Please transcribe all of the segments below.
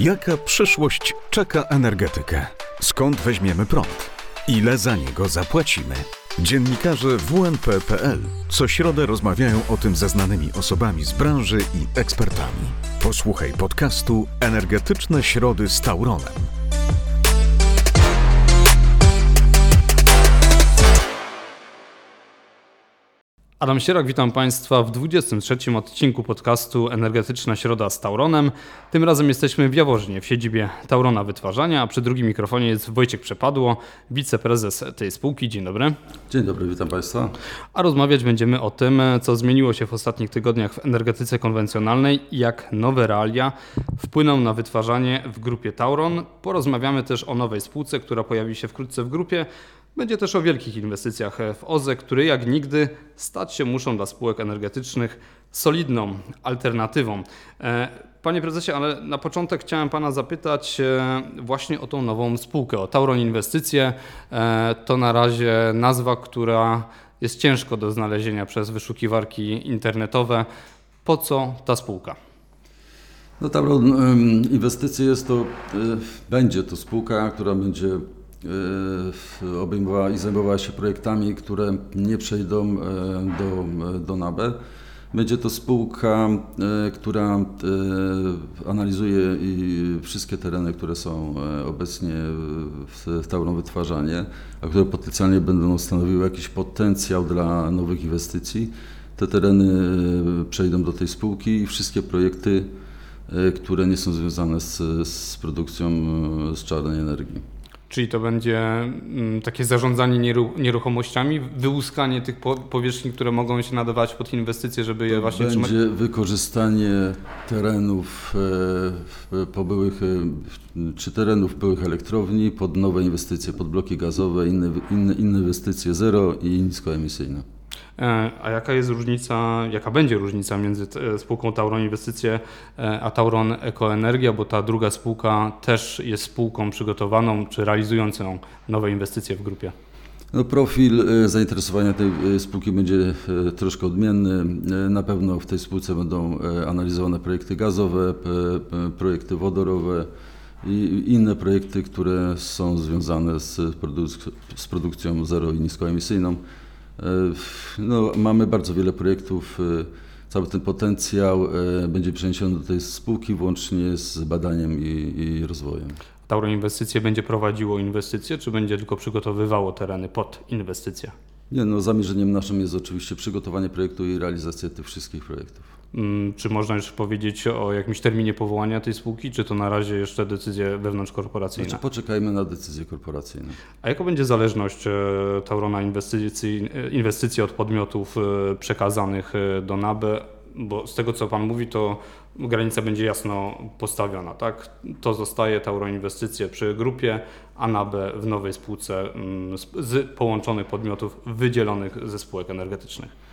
Jaka przyszłość czeka energetykę? Skąd weźmiemy prąd? Ile za niego zapłacimy? Dziennikarze WNP.pl co środę rozmawiają o tym ze znanymi osobami z branży i ekspertami. Posłuchaj podcastu Energetyczne Środy z Tauronem. Adam Sierak, witam Państwa w 23 odcinku podcastu Energetyczna Środa z Tauronem. Tym razem jesteśmy w Jaworznie, w siedzibie Taurona Wytwarzania, a przy drugim mikrofonie jest Wojciech Przepadło, wiceprezes tej spółki. Dzień dobry. Dzień dobry, witam Państwa. A rozmawiać będziemy o tym, co zmieniło się w ostatnich tygodniach w energetyce konwencjonalnej i jak nowe realia wpłyną na wytwarzanie w grupie Tauron. Porozmawiamy też o nowej spółce, która pojawi się wkrótce w grupie, będzie też o wielkich inwestycjach w OZE, które jak nigdy stać się muszą dla spółek energetycznych solidną alternatywą. E, panie prezesie, ale na początek chciałem pana zapytać e, właśnie o tą nową spółkę, o Tauron Inwestycje. E, to na razie nazwa, która jest ciężko do znalezienia przez wyszukiwarki internetowe. Po co ta spółka? No Tauron Inwestycje jest to, będzie to spółka, która będzie obejmowała i zajmowała się projektami, które nie przejdą e, do, do NABE. Będzie to spółka, e, która analizuje wszystkie tereny, które są obecnie w Tauron Wytwarzanie, a które potencjalnie będą stanowiły jakiś potencjał dla nowych inwestycji. Te tereny przejdą do tej spółki i wszystkie projekty, które nie są związane z, z produkcją z czarnej energii. Czyli to będzie mm, takie zarządzanie nieruchomościami, wyłuskanie tych powierzchni, które mogą się nadawać pod inwestycje, żeby je właśnie będzie trzymać? Będzie wykorzystanie terenów e, po byłych, e, czy terenów byłych elektrowni pod nowe inwestycje, pod bloki gazowe, inne, inne, inne inwestycje zero i niskoemisyjne. E, a jaka jest różnica, jaka będzie różnica między e, spółką Tauron Inwestycje e, a Tauron Ekoenergia, bo ta druga spółka też jest spółką przygotowaną czy realizującą nowe inwestycje w grupie? No, profil zainteresowania tej spółki będzie troszkę odmienny. Na pewno w tej spółce będą analizowane projekty gazowe, projekty wodorowe i inne projekty, które są związane z, produk- z produkcją zero i niskoemisyjną. E, no, mamy bardzo wiele projektów. E, cały ten potencjał e, będzie przeniesiony do tej spółki włącznie z badaniem i, i rozwojem. Tauro Inwestycje będzie prowadziło inwestycje, czy będzie tylko przygotowywało tereny pod inwestycje? Nie, no zamierzeniem naszym jest oczywiście przygotowanie projektu i realizacja tych wszystkich projektów. Mm, czy można już powiedzieć o jakimś terminie powołania tej spółki, czy to na razie jeszcze decyzje wewnątrzkorporacyjne? Znaczy poczekajmy na decyzje korporacyjne. A jaka będzie zależność e, Taurona inwestycji, e, inwestycji od podmiotów e, przekazanych do NABE? Bo z tego co Pan mówi, to granica będzie jasno postawiona, tak? To zostaje Tauron Inwestycje przy grupie, a NABE w nowej spółce mm, z połączonych podmiotów wydzielonych ze spółek energetycznych.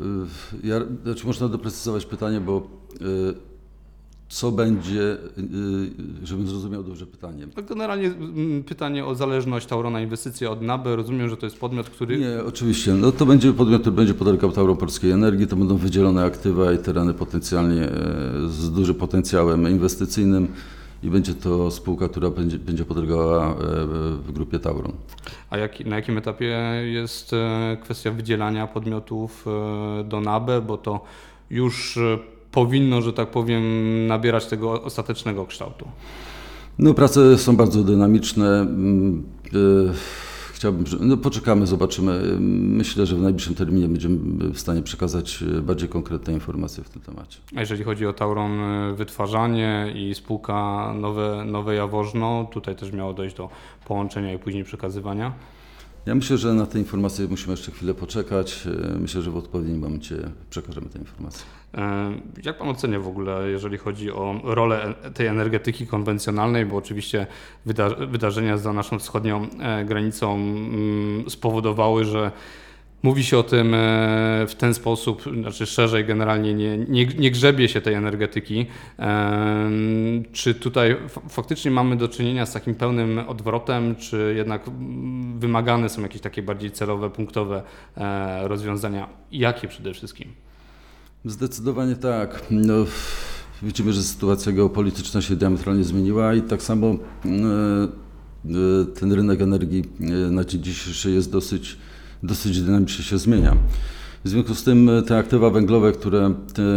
Y, ja, znaczy można doprecyzować pytanie, bo y, co będzie, y, żebym zrozumiał dobrze pytanie. No generalnie pytanie o zależność Taurona Inwestycji od NABE. Rozumiem, że to jest podmiot, który... Nie, oczywiście. No to będzie podmiot, który będzie podlegał Tauron Polskiej Energii. To będą wydzielone aktywa i tereny potencjalnie z dużym potencjałem inwestycyjnym i będzie to spółka, która będzie, będzie podlegała e, w grupie Tauron. A jak, na jakim etapie jest e, kwestia wydzielania podmiotów e, do NABE, bo to już powinno, że tak powiem, nabierać tego ostatecznego kształtu? No, prace są bardzo dynamiczne. Chciałbym, no poczekamy, zobaczymy. Myślę, że w najbliższym terminie będziemy w stanie przekazać e, bardziej konkretne informacje w tym temacie. A jeżeli chodzi o Tauron e, Wytwarzanie i spółka Nowe, Nowe Jaworzno, tutaj też miało dojść do połączenia i później przekazywania? Ja myślę, że na te informacje musimy jeszcze chwilę poczekać. E, myślę, że w odpowiednim momencie przekażemy te informacje. E, jak Pan ocenia w ogóle, jeżeli chodzi o rolę tej energetyki konwencjonalnej, bo oczywiście wydarzenia za naszą wschodnią e, granicą mm, spowodowały, że Mówi się o tym e, w ten sposób, znaczy szerzej generalnie nie, nie, nie grzebie się tej energetyki. Czy tutaj faktycznie mamy do czynienia z takim pełnym odwrotem, czy jednak wymagane są jakieś takie bardziej celowe, punktowe rozwiązania? Jakie przede wszystkim? Zdecydowanie tak. No, widzimy, że sytuacja geopolityczna się diametralnie zmieniła i tak samo ten rynek energii na dzień dzisiejszy jest dosyć, dosyć dynamicznie się zmienia. W związku z tym te aktywa węglowe, które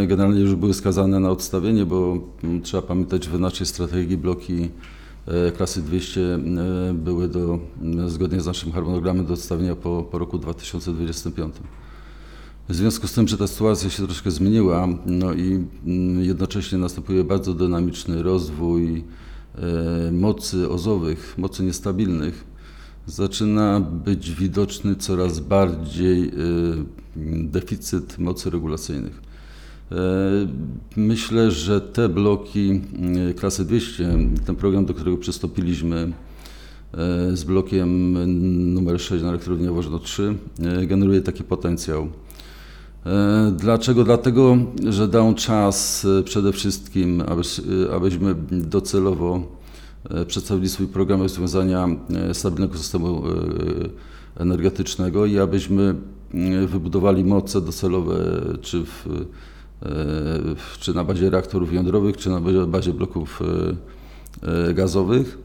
generalnie już były skazane na odstawienie, bo mm, trzeba pamiętać, że w naszej strategii bloki E, klasy 200 e, były do, zgodnie z naszym harmonogramem do odstawienia po, po roku 2025. W związku z tym, że ta sytuacja się troszkę zmieniła, no i mm, jednocześnie następuje bardzo dynamiczny rozwój e, mocy ozowych, mocy niestabilnych, zaczyna być widoczny coraz bardziej deficyt mocy regulacyjnych. E, myślę, że te bloki e, klasy 200, ten program, do którego przystąpiliśmy z blokiem numer 6 na elektrowni Jaworzno 3, generuje taki potencjał. Dlaczego? Dlatego, że dał czas przede wszystkim, aby, abyśmy docelowo przedstawili swój program rozwiązania stabilnego systemu energetycznego i abyśmy wybudowali moce docelowe czy w E, czy na bazie reaktorów jądrowych, czy na bazie bloków e, e, gazowych.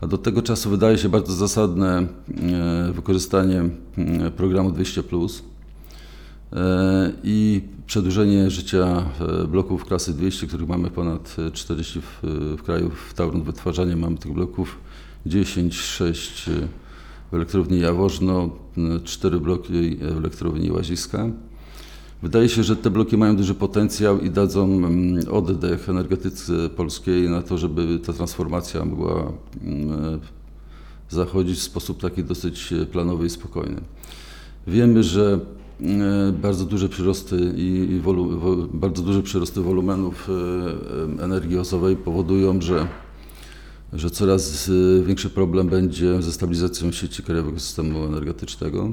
A do tego czasu wydaje się bardzo zasadne wykorzystanie programu 200 i przedłużenie życia bloków klasy 200, których mamy ponad 40 w, w kraju. W Tauron wytwarzanie mamy tych bloków 10, 6 w elektrowni Jaworzno, 4 bloki w elektrowni Łaziska. Wydaje się, że te bloki mają duży potencjał i dadzą oddech energetyce polskiej na to, żeby ta transformacja mogła zachodzić w sposób taki dosyć planowy i spokojny. Wiemy, że bardzo duże przyrosty i wolu, bardzo duże przyrosty wolumenów e, energii ozowej powodują, że, że coraz e, większy problem będzie ze stabilizacją sieci krajowego systemu energetycznego.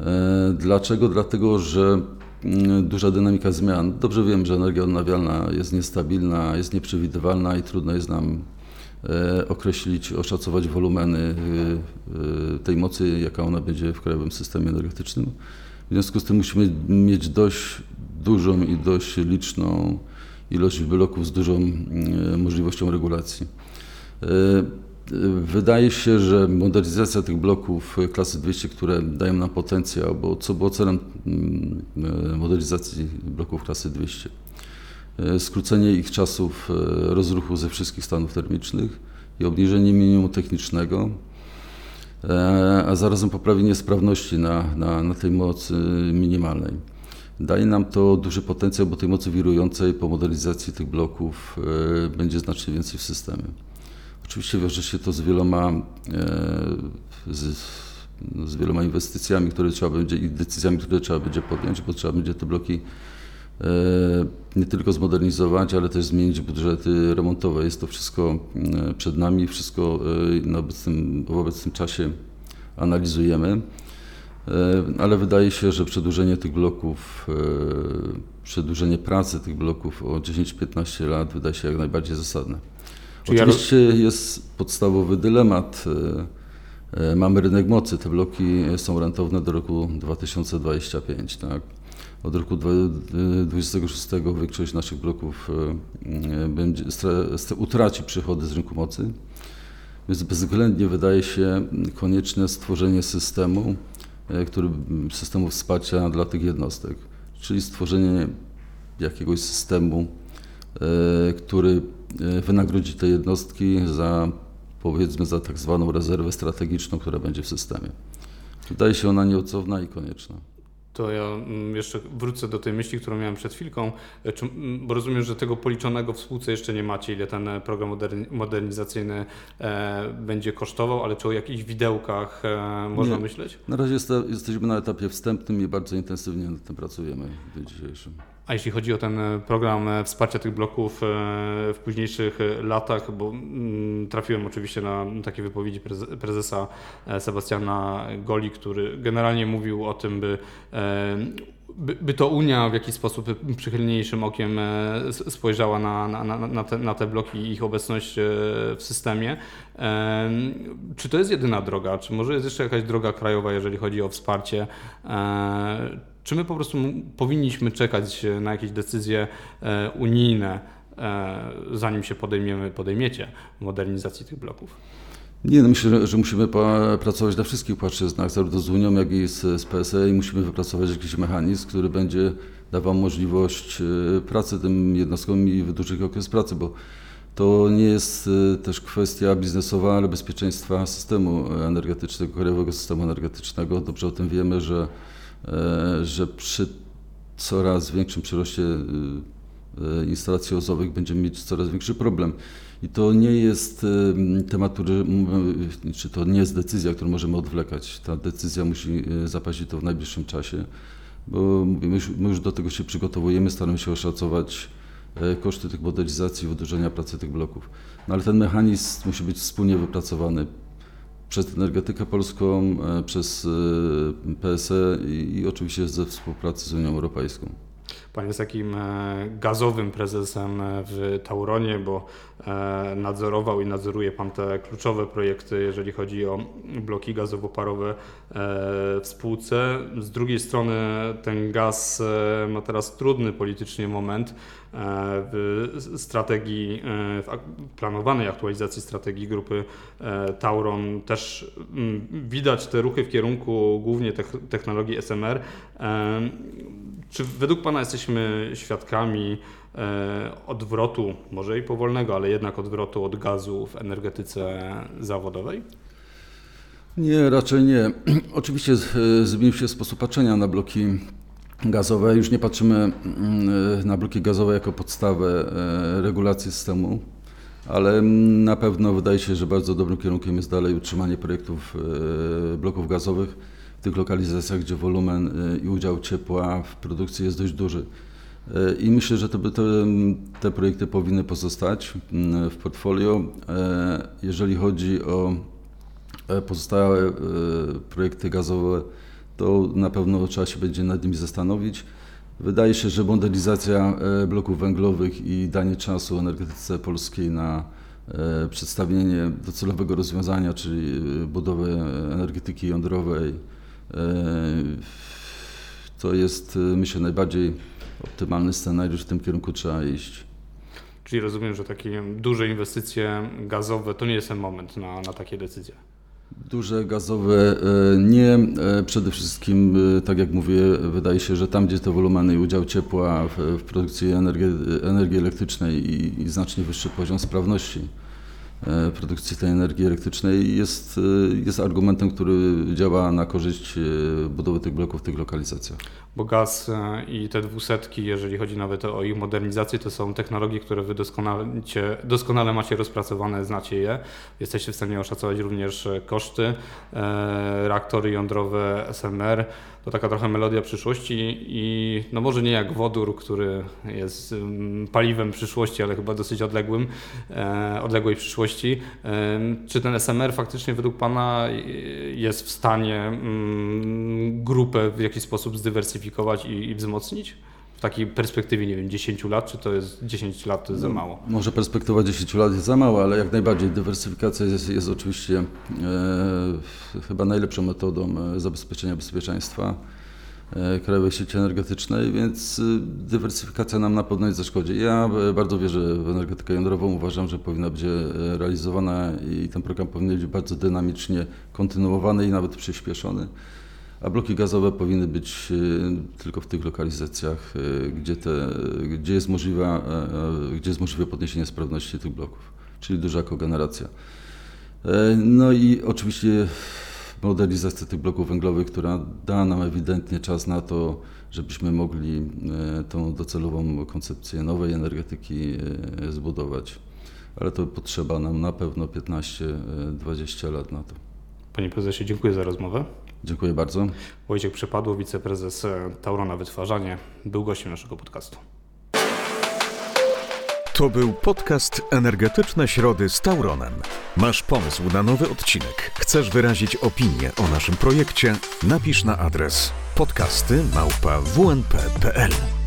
E, dlaczego? Dlatego, że Mm, duża dynamika zmian. Dobrze wiem, że energia odnawialna jest niestabilna, jest nieprzewidywalna i trudno jest nam e, określić, oszacować wolumeny e, e, tej mocy, jaka ona będzie w krajowym systemie energetycznym. W związku z tym musimy mieć dość dużą i dość liczną ilość bloków z dużą możliwością regulacji. Wydaje się, że modernizacja tych bloków klasy 200, które dają nam potencjał, bo co było celem mm, modernizacji bloków klasy 200? E, skrócenie ich czasów e, rozruchu ze wszystkich stanów termicznych i obniżenie minimum technicznego, e, a zarazem poprawienie sprawności na, na, na tej mocy minimalnej. Daje nam to duży potencjał, bo tej mocy wirującej po modernizacji tych bloków będzie znacznie więcej w systemie. Oczywiście wiąże się to z wieloma, e, z, z, wieloma inwestycjami, które trzeba będzie i decyzjami, które trzeba będzie podjąć, bo trzeba będzie te bloki e, nie tylko zmodernizować, ale też zmienić budżety remontowe. Jest to wszystko e, przed nami, wszystko na obecnym, w obecnym czasie analizujemy. Ale wydaje się, że przedłużenie tych bloków, przedłużenie pracy tych bloków o 10-15 lat wydaje się jak najbardziej zasadne. Oczywiście jest podstawowy dylemat. E, e, mamy rynek mocy, te bloki są rentowne do roku 2025. Tak? Od roku 2026 większość naszych bloków e, będzie, utraci przychody z rynku mocy, więc bezwzględnie wydaje się konieczne stworzenie systemu, który, systemu wsparcia dla tych jednostek, czyli stworzenie jakiegoś systemu, który E, wynagrodzi te jednostki za powiedzmy za tak zwaną rezerwę strategiczną, która będzie w systemie. Wydaje się ona nieodzowna i konieczna. To ja mm, jeszcze wrócę do tej myśli, którą miałem przed chwilką, e, bo rozumiem, że tego policzonego w spółce jeszcze nie macie, ile ten e, program modernizacyjny będzie kosztował, ale czy o jakichś widełkach można nie. myśleć? Na razie jesteśmy na etapie wstępnym i bardzo intensywnie nad tym pracujemy w dniu dzisiejszym. A jeśli chodzi o ten e, program e, wsparcia tych bloków e, w późniejszych latach, bo mm, trafiłem oczywiście na takie wypowiedzi prezesa Sebastiana Goli, który generalnie mówił o tym, by by, to Unia w jakiś sposób przychylniejszym okiem spojrzała na, na, na, te, na te bloki i ich obecność w systemie. Czy to jest jedyna droga? Czy może jest jeszcze jakaś droga krajowa, jeżeli chodzi o wsparcie? Czy my po prostu powinniśmy czekać na jakieś decyzje e, unijne, zanim się podejmiemy, podejmiecie modernizacji tych bloków? Nie, no myślę, że musimy pracować na wszystkich płaszczyznach, zarówno z Unią, jak i z, z PSE i musimy wypracować jakiś mechanizm, który będzie dawał możliwość pracy tym jednostkom i wydłużyć okres pracy, bo to nie jest też kwestia biznesowa, ale bezpieczeństwa systemu energetycznego, krajowego systemu energetycznego. Dobrze o tym wiemy, że, że przy coraz większym przyroście instalacji ozowych będziemy mieć coraz większy problem. I to nie jest temat, który, czy to nie jest decyzja, którą możemy odwlekać. Ta decyzja musi zapaść to w najbliższym czasie, bo my już, my już do tego się przygotowujemy, staramy się oszacować koszty tych modernizacji, wydłużenia pracy tych bloków. No ale ten mechanizm musi być wspólnie wypracowany przez energetykę polską, przez PSE i, i oczywiście ze współpracy z Unią Europejską. Pan jest takim gazowym prezesem w Tauronie, bo nadzorował i nadzoruje Pan te kluczowe projekty, jeżeli chodzi o bloki gazowo-parowe w spółce. Z drugiej strony ten gaz ma teraz trudny politycznie moment w strategii, w planowanej aktualizacji strategii grupy Tauron też widać te ruchy w kierunku głównie technologii SMR. Czy według Pana jesteśmy świadkami odwrotu, może i powolnego, ale jednak odwrotu od gazu w energetyce zawodowej? Nie, raczej nie. Oczywiście zmienił się sposób patrzenia na bloki gazowe. Już nie patrzymy na bloki gazowe jako podstawę regulacji systemu, ale na pewno wydaje się, że bardzo dobrym kierunkiem jest dalej utrzymanie projektów bloków gazowych w tych lokalizacjach, gdzie wolumen i udział ciepła w produkcji jest dość duży. I myślę, że te, te, te projekty powinny pozostać w portfolio. Jeżeli chodzi o pozostałe projekty gazowe, to na pewno trzeba się będzie nad nimi zastanowić. Wydaje się, że modernizacja bloków węglowych i danie czasu energetyce polskiej na przedstawienie docelowego rozwiązania, czyli budowę energetyki jądrowej, to jest myślę najbardziej optymalny scenariusz, w tym kierunku trzeba iść. Czyli rozumiem, że takie duże inwestycje gazowe to nie jest ten moment na, na takie decyzje. Duże gazowe nie. Przede wszystkim, tak jak mówię, wydaje się, że tam, gdzie te wolumeny i udział ciepła w, w produkcji energii, energii elektrycznej i, i znacznie wyższy poziom sprawności produkcji tej energii elektrycznej jest, jest argumentem, który działa na korzyść budowy tych bloków w tych lokalizacjach. Bo gaz i te dwusetki, jeżeli chodzi nawet o ich modernizację, to są technologie, które wy doskonale, doskonale macie rozpracowane, znacie je. Jesteście w stanie oszacować również koszty. Reaktory jądrowe SMR to taka trochę melodia przyszłości i no może nie jak wodór, który jest paliwem przyszłości, ale chyba dosyć odległym, odległej przyszłości. Czy ten SMR faktycznie według Pana jest w stanie grupę w jakiś sposób zdywersyfikować i, i wzmocnić? W takiej perspektywie, nie wiem, 10 lat, czy to jest 10 lat to jest za mało? No, może perspektywa 10 lat jest za mało, ale jak najbardziej dywersyfikacja jest, jest oczywiście e, chyba najlepszą metodą zabezpieczenia bezpieczeństwa e, krajowej sieci energetycznej, więc dywersyfikacja nam na pewno nie zaszkodzi. Ja bardzo wierzę w energetykę jądrową, uważam, że powinna być realizowana i ten program powinien być bardzo dynamicznie kontynuowany i nawet przyspieszony a bloki gazowe powinny być tylko w tych lokalizacjach, gdzie, te, gdzie, jest, możliwa, gdzie jest możliwe podniesienie sprawności tych bloków, czyli duża kogeneracja. No i oczywiście modernizacja tych bloków węglowych, która da nam ewidentnie czas na to, żebyśmy mogli tą docelową koncepcję nowej energetyki zbudować. Ale to potrzeba nam na pewno 15-20 lat na to. Panie prezesie, dziękuję za rozmowę. Dziękuję bardzo. Wojciech Przepadło, wiceprezes Taurona Wytwarzanie, był gościem naszego podcastu. To był podcast Energetyczne Środy z Tauronem. Masz pomysł na nowy odcinek? Chcesz wyrazić opinię o naszym projekcie? Napisz na adres podcasty małpa wnp.pl.